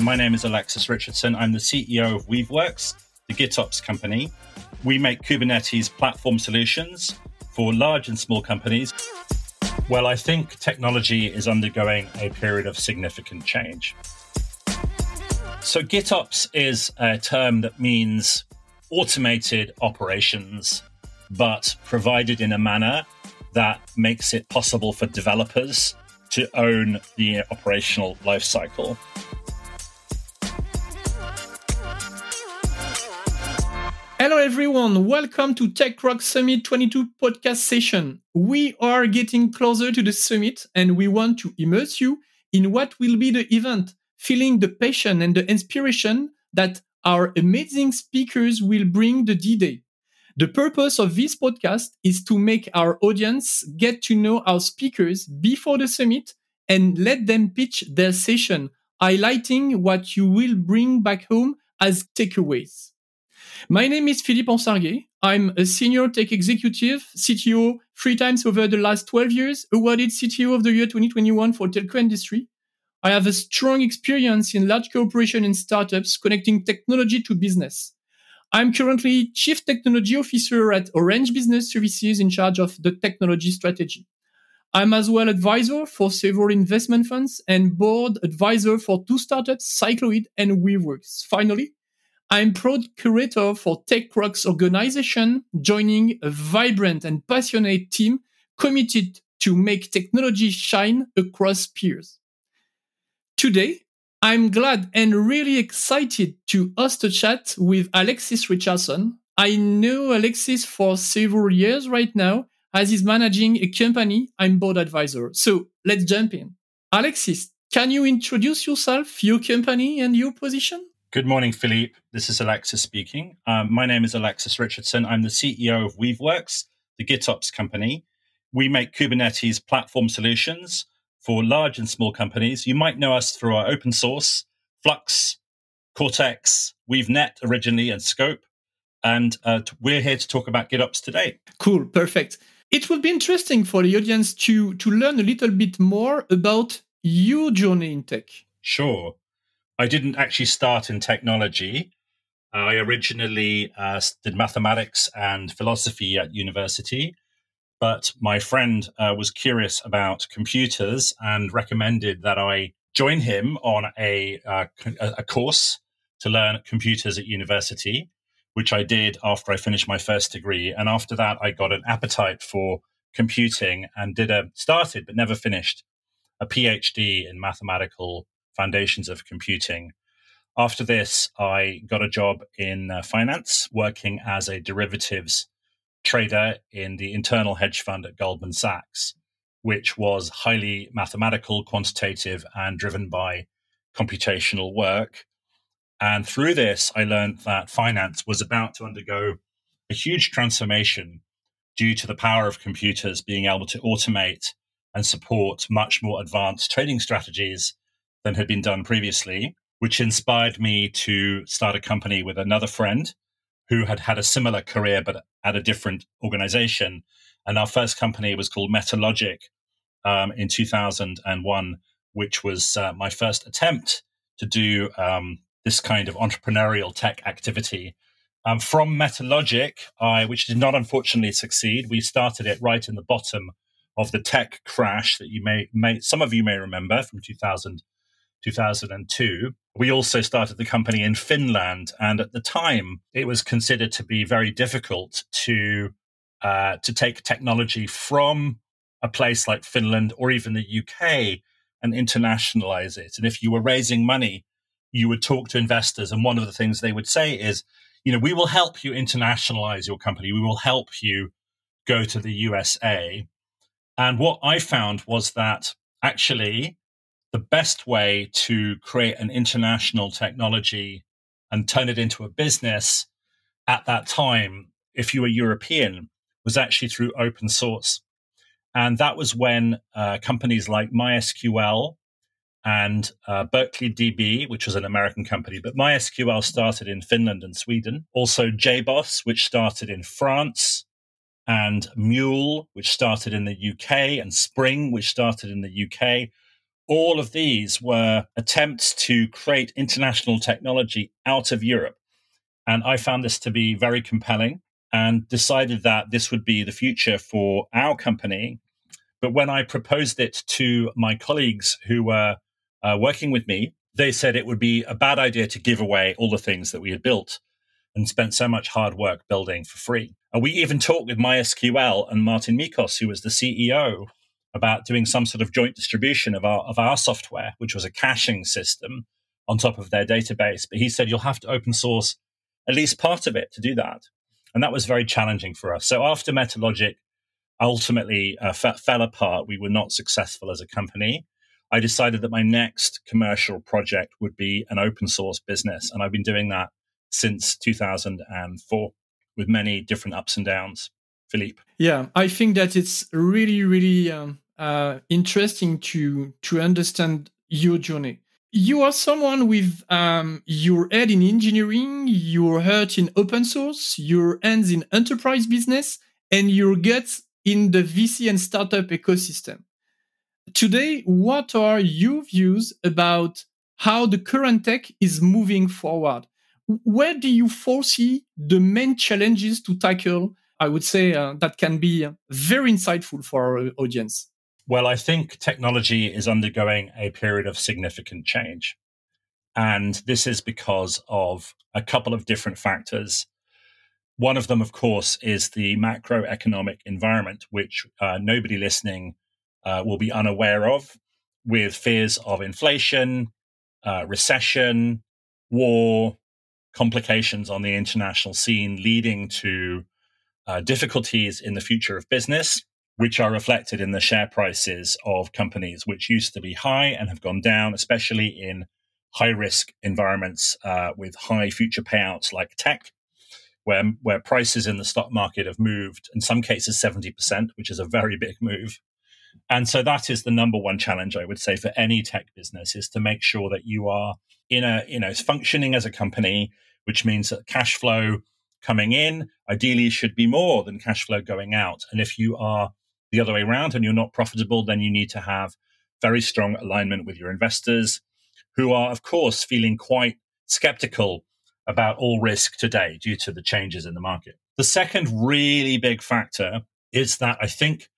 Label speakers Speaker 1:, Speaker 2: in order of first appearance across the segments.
Speaker 1: My name is Alexis Richardson. I'm the CEO of Weaveworks, the GitOps company. We make Kubernetes platform solutions for large and small companies. Well, I think technology is undergoing a period of significant change. So, GitOps is a term that means automated operations, but provided in a manner that makes it possible for developers to own the operational lifecycle.
Speaker 2: Hello, everyone. Welcome to TechRock Summit 22 podcast session. We are getting closer to the summit and we want to immerse you in what will be the event, feeling the passion and the inspiration that our amazing speakers will bring the D Day. The purpose of this podcast is to make our audience get to know our speakers before the summit and let them pitch their session, highlighting what you will bring back home as takeaways. My name is Philippe Ensarguet. I'm a senior tech executive, CTO, three times over the last 12 years, awarded CTO of the year 2021 for telco industry. I have a strong experience in large cooperation and startups connecting technology to business. I'm currently Chief Technology Officer at Orange Business Services in charge of the technology strategy. I'm as well advisor for several investment funds and board advisor for two startups, Cycloid and Weaveworks. Finally, I'm proud curator for TechRock's organization, joining a vibrant and passionate team committed to make technology shine across peers. Today, I'm glad and really excited to host a chat with Alexis Richardson. I know Alexis for several years right now as he's managing a company I'm board advisor. So let's jump in. Alexis, can you introduce yourself, your company, and your position?
Speaker 1: Good morning, Philippe. This is Alexis speaking. Um, my name is Alexis Richardson. I'm the CEO of Weaveworks, the GitOps company. We make Kubernetes platform solutions for large and small companies. You might know us through our open source, Flux, Cortex, WeaveNet originally, and Scope. And uh, we're here to talk about GitOps today.
Speaker 2: Cool, perfect. It would be interesting for the audience to, to learn a little bit more about your journey in tech.
Speaker 1: Sure. I didn't actually start in technology. I originally uh, did mathematics and philosophy at university. But my friend uh, was curious about computers and recommended that I join him on a, uh, a course to learn computers at university, which I did after I finished my first degree. And after that, I got an appetite for computing and did a started but never finished a PhD in mathematical foundations of computing. After this, I got a job in uh, finance, working as a derivatives trader in the internal hedge fund at Goldman Sachs, which was highly mathematical, quantitative, and driven by computational work. And through this, I learned that finance was about to undergo a huge transformation due to the power of computers being able to automate and support much more advanced trading strategies than had been done previously, which inspired me to start a company with another friend who had had a similar career but at a different organization. And our first company was called Metalogic um, in 2001, which was uh, my first attempt to do um, this kind of entrepreneurial tech activity. Um, from Metalogic, I, which did not unfortunately succeed, we started it right in the bottom of the tech crash that you may, may some of you may remember from 2000, 2002. We also started the company in Finland, and at the time, it was considered to be very difficult to uh, to take technology from a place like Finland or even the UK and internationalize it. And if you were raising money, you would talk to investors, and one of the things they would say is, you know, we will help you internationalize your company. We will help you go to the USA. And what I found was that actually the best way to create an international technology and turn it into a business at that time, if you were European, was actually through open source. And that was when uh, companies like MySQL and uh, Berkeley DB, which was an American company, but MySQL started in Finland and Sweden. Also JBoss, which started in France, and Mule, which started in the UK, and Spring, which started in the UK all of these were attempts to create international technology out of Europe. And I found this to be very compelling and decided that this would be the future for our company. But when I proposed it to my colleagues who were uh, working with me, they said it would be a bad idea to give away all the things that we had built and spent so much hard work building for free. And we even talked with MySQL and Mårten Mickos, who was the CEO about doing some sort of joint distribution of our of our software, which was a caching system on top of their database. But he said you'll have to open source at least part of it to do that, and that was very challenging for us. So after Metalogic ultimately uh, f- fell apart, we were not successful as a company. I decided that my next commercial project would be an open source business, and I've been doing that since 2004 with many different ups and downs. Philippe.
Speaker 2: Yeah, I think that it's really, really um, uh, interesting to to understand your journey. You are someone with um, your head in engineering, your heart in open source, your hands in enterprise business, and your guts in the VC and startup ecosystem. Today, what are your views about how the current tech is moving forward? Where do you foresee the main challenges to tackle I would say uh, that can be very insightful for our audience.
Speaker 1: Well, I think technology is undergoing a period of significant change. And this is because of a couple of different factors. One of them, of course, is the macroeconomic environment, which uh, nobody listening uh, will be unaware of, with fears of inflation, uh, recession, war, complications on the international scene leading to uh, difficulties in the future of business, which are reflected in the share prices of companies which used to be high and have gone down, especially in high risk environments uh, with high future payouts like tech, where, where prices in the stock market have moved, in some cases, 70%, which is a very big move. And so that is the number one challenge I would say for any tech business is to make sure that you are in a, you know, functioning as a company, which means that cash flow coming in ideally should be more than cash flow going out. And if you are the other way around and you're not profitable, then you need to have very strong alignment with your investors who are, of course, feeling quite skeptical about all risk today due to the changes in the market. The second really big factor is that I think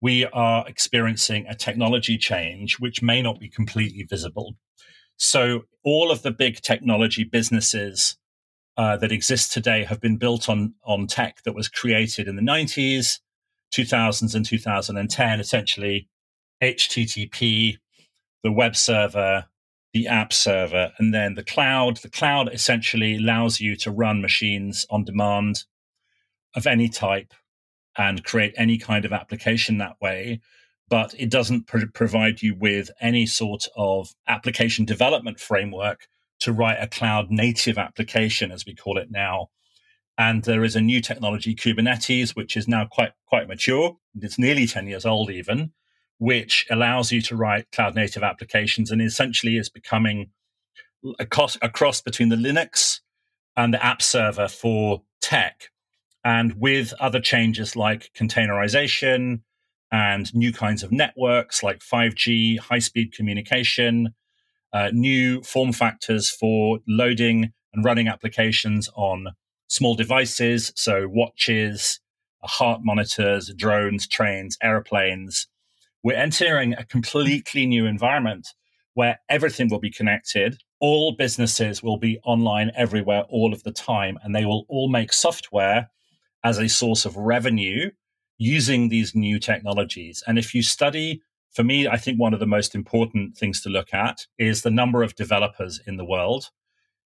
Speaker 1: we are experiencing a technology change which may not be completely visible. So, all of the big technology businesses uh, that exist today have been built on on tech that was created in the 90s, 2000s, and 2010. Essentially, HTTP, the web server, the app server, and then the cloud. The cloud essentially allows you to run machines on demand of any type and create any kind of application that way. But it doesn't provide you with any sort of application development framework to write a cloud native application, as we call it now. And there is a new technology, Kubernetes, which is now quite quite mature. It's nearly 10 years old even, which allows you to write cloud native applications and essentially is becoming a cross, a cross between the Linux and the app server for tech. And with other changes like containerization and new kinds of networks like 5G, high speed communication, uh, new form factors for loading and running applications on small devices, so watches, heart monitors, drones, trains, airplanes. We're entering a completely new environment where everything will be connected. All businesses will be online everywhere all of the time, and they will all make software as a source of revenue using these new technologies. And if you study for me, I think one of the most important things to look at is the number of developers in the world.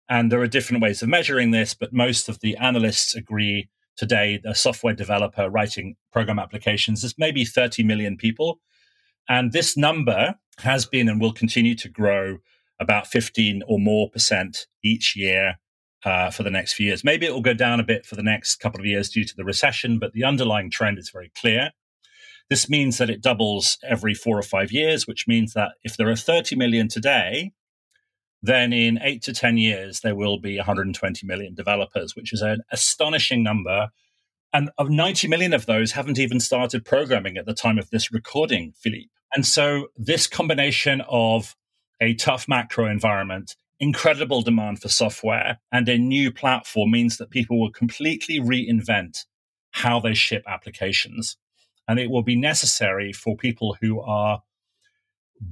Speaker 1: And there are different ways of measuring this, but most of the analysts agree today that a software developer writing program applications is maybe 30 million people. And this number has been and will continue to grow about 15 or more percent each year uh, for the next few years. Maybe it will go down a bit for the next couple of years due to the recession, but the underlying trend is very clear. This means that it doubles every four or five years, which means that if there are 30 million today, then in eight to 10 years, there will be 120 million developers, which is an astonishing number. And of 90 million of those haven't even started programming at the time of this recording, Philippe. And so, this combination of a tough macro environment, incredible demand for software, and a new platform means that people will completely reinvent how they ship applications. And it will be necessary for people who are,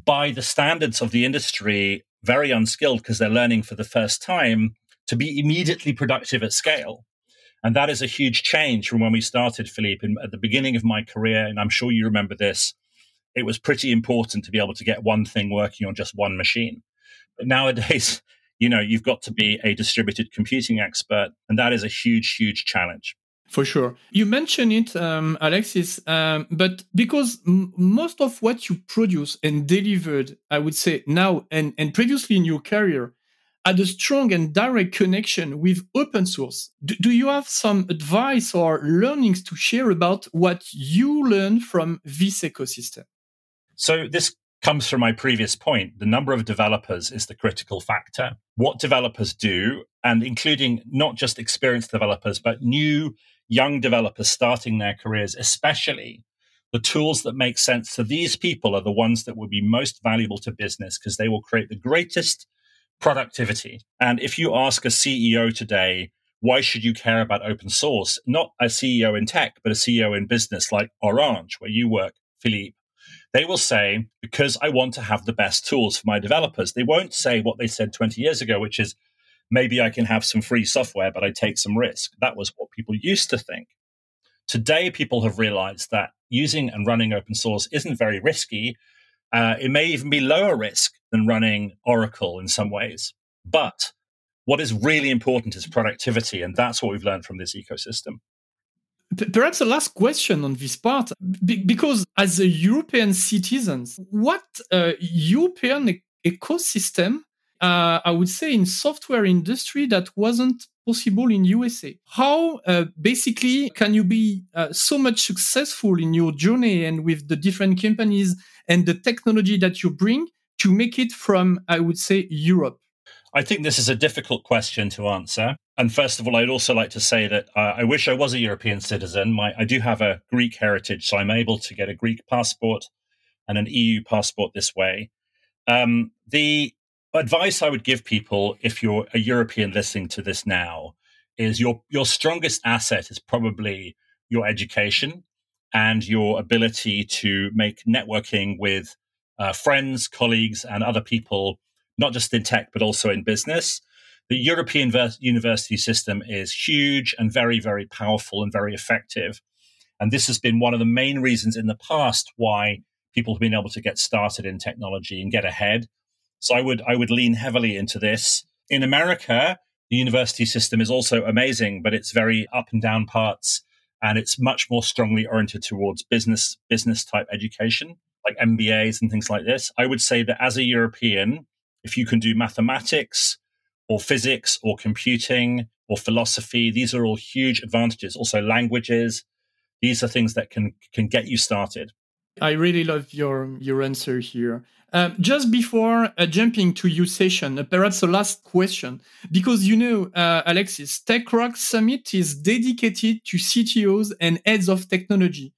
Speaker 1: by the standards of the industry, very unskilled because they're learning for the first time to be immediately productive at scale. And that is a huge change from when we started, Philippe. In, at the beginning of my career, and I'm sure you remember this, it was pretty important to be able to get one thing working on just one machine. But nowadays, you know, you've got to be a distributed computing expert, and that is a huge, huge challenge.
Speaker 2: For sure. You mentioned it, um, Alexis, um, but because m- most of what you produce and delivered, I would say now and, and previously in your career, had a strong and direct connection with open source. Do, do you have some advice or learnings to share about what you learned from this ecosystem?
Speaker 1: So, this comes from my previous point. The number of developers is the critical factor. What developers do, and including not just experienced developers, but new young developers starting their careers, especially the tools that make sense to these people are the ones that will be most valuable to business because they will create the greatest productivity. And if you ask a CEO today, why should you care about open source? Not a CEO in tech, but a CEO in business like Orange, where you work, Philippe. They will say, because I want to have the best tools for my developers. They won't say what they said 20 years ago, which is, maybe I can have some free software, but I take some risk. That was what people used to think. Today, people have realized that using and running open source isn't very risky. Uh, it may even be lower risk than running Oracle in some ways. But what is really important is productivity. And that's what we've learned from this ecosystem.
Speaker 2: Perhaps a last question on this part, because as a European citizens, what uh, European ecosystem uh, I would say in software industry that wasn't possible in USA. How uh, basically can you be uh, so much successful in your journey and with the different companies and the technology that you bring to make it from, I would say, Europe?
Speaker 1: I think this is a difficult question to answer. And first of all, I'd also like to say that uh, I wish I was a European citizen. My, I do have a Greek heritage, so I'm able to get a Greek passport and an EU passport this way. Um, the advice I would give people if you're a European listening to this now is your your strongest asset is probably your education and your ability to make networking with uh, friends, colleagues, and other people, not just in tech but also in business. The European ver- university system is huge and very, very powerful and very effective. And this has been one of the main reasons in the past why people have been able to get started in technology and get ahead so I would I would lean heavily into this. In America, the university system is also amazing, but it's very up and down parts, and it's much more strongly oriented towards business business type education, like MBAs and things like this. I would say that as a European, if you can do mathematics or physics or computing or philosophy, these are all huge advantages. Also languages, these are things that can can get you started.
Speaker 2: I really love your your answer here. Uh, just before uh, jumping to your session, uh, perhaps a last question, because you know, uh, Alexis, TechRock Summit is dedicated to CTOs and heads of technology.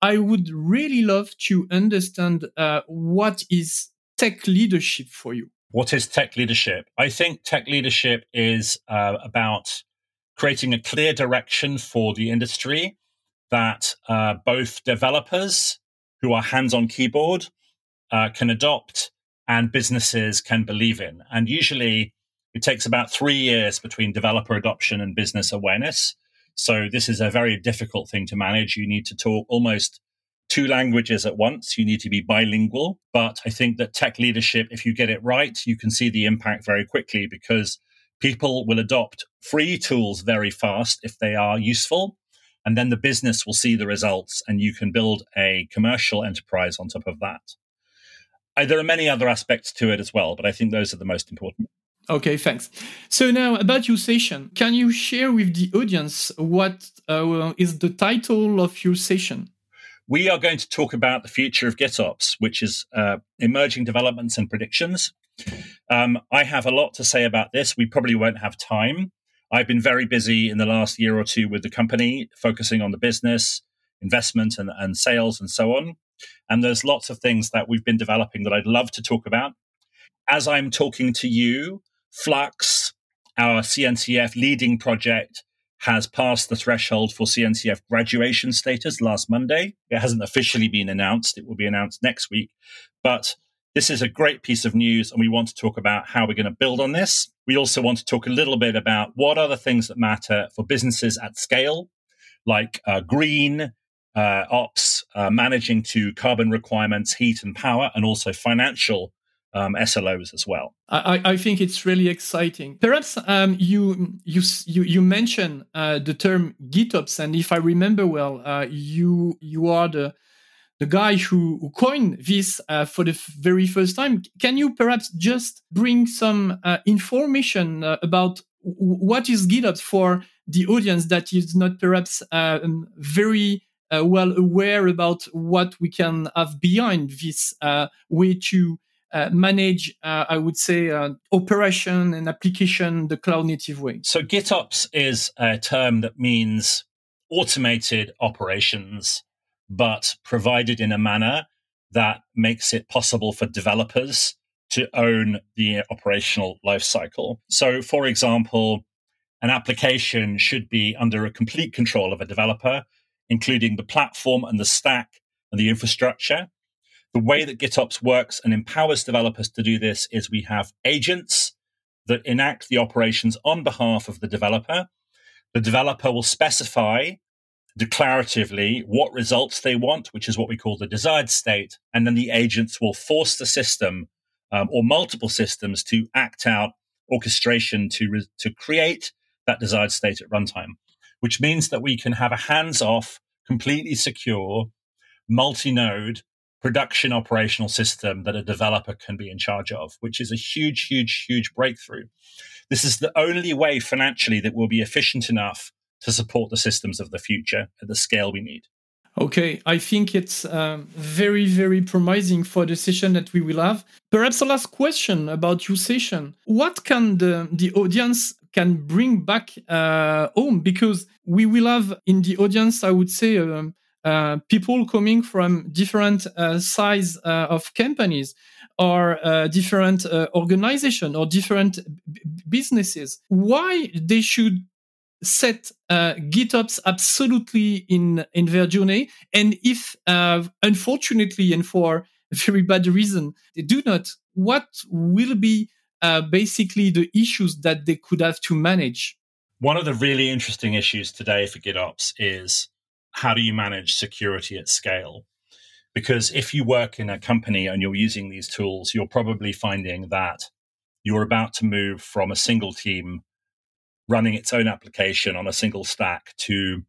Speaker 2: I would really love to understand uh, what is tech leadership for you.
Speaker 1: What is tech leadership? I think tech leadership is uh, about creating a clear direction for the industry that both developers who are hands on keyboard uh, can adopt and businesses can believe in. And usually it takes about three years between developer adoption and business awareness. So this is a very difficult thing to manage. You need to talk almost two languages at once. You need to be bilingual. But I think that tech leadership, if you get it right, you can see the impact very quickly because people will adopt free tools very fast if they are useful. And then the business will see the results and you can build a commercial enterprise on top of that. I, there are many other aspects to it as well, but I think those are the most important.
Speaker 2: Okay, thanks. So now about your session, can you share with the audience what uh, is the title of your session?
Speaker 1: We are going to talk about the future of GitOps, which is uh, emerging developments and predictions. Um, I have a lot to say about this. We probably won't have time. I've been very busy in the last year or two with the company, focusing on the business, investment, and, and sales, and so on. And there's lots of things that we've been developing that I'd love to talk about. As I'm talking to you, Flux, our CNCF leading project, has passed the threshold for CNCF graduation status last Monday. It hasn't officially been announced. It will be announced next week. But this is a great piece of news, and we want to talk about how we're going to build on this. We also want to talk a little bit about what are the things that matter for businesses at scale, like uh, green uh, ops, uh, managing to carbon requirements, heat and power, and also financial um, SLOs as well.
Speaker 2: I, I, think it's really exciting. Perhaps um, you you you, you mentioned uh, the term GitOps, and if I remember well, uh, you you are the the guy who, who coined this uh, for the very first time. Can you perhaps just bring some uh, information about what is GitOps for the audience that is not perhaps um, very uh, well aware about what we can have behind this way to uh, manage, uh, I would say, uh, operation and application the cloud native way.
Speaker 1: So GitOps is a term that means automated operations, but provided in a manner that makes it possible for developers to own the operational lifecycle. So, for example, an application should be under a complete control of a developer, including the platform and the stack and the infrastructure. The way that GitOps works and empowers developers to do this is we have agents that enact the operations on behalf of the developer. The developer will specify declaratively what results they want, which is what we call the desired state. And then the agents will force the system um, or multiple systems to act out orchestration to, re- to create that desired state at runtime, which means that we can have a hands off, completely secure, multi node production operational system that a developer can be in charge of, which is a huge, huge, huge breakthrough. This is the only way financially that we'll be efficient enough to support the systems of the future at the scale we need.
Speaker 2: Okay, I think it's um, very, very promising for the session that we will have. Perhaps a last question about your session. What can the, the audience can bring back uh, home? Because we will have in the audience, I would say, um, uh, people coming from different uh, size uh, of companies or uh, different uh, organization or different b- businesses why they should set gitops absolutely in in their journey and if unfortunately and for very bad reason they do not what will be Uh, basically the issues that they could have to manage
Speaker 1: one of the really interesting issues today for gitops is how do you manage security at scale? Because if you work in a company and you're using these tools, you're probably finding that you're about to move from a single team running its own application on a single stack to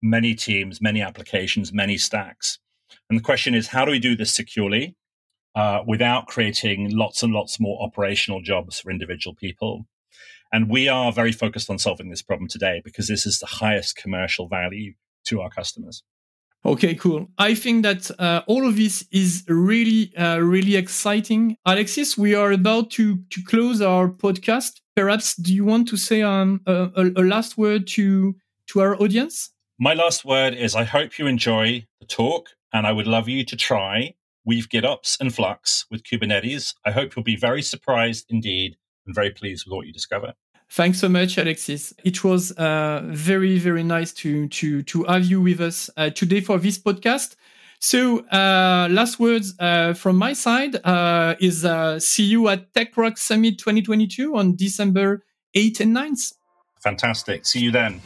Speaker 1: many teams, many applications, many stacks. And the question is, how do we do this securely uh, without creating lots and lots more operational jobs for individual people? And we are very focused on solving this problem today because this is the highest commercial value to our customers.
Speaker 2: Okay, cool. I think that uh, all of this is really, uh, really exciting. Alexis, we are about to, to close our podcast. Perhaps do you want to say um, a, a last word to, to our audience?
Speaker 1: My last word is I hope you enjoy the talk and I would love you to try Weave GitOps and Flux with Kubernetes. I hope you'll be very surprised indeed and very pleased with what you discover.
Speaker 2: Thanks so much, Alexis. It was uh, very, very nice to to to have you with us uh, today for this podcast. So, uh, last words uh, from my side uh, is uh, see you at TechRock Summit 2022 on December 8th and 9th.
Speaker 1: Fantastic. See you then.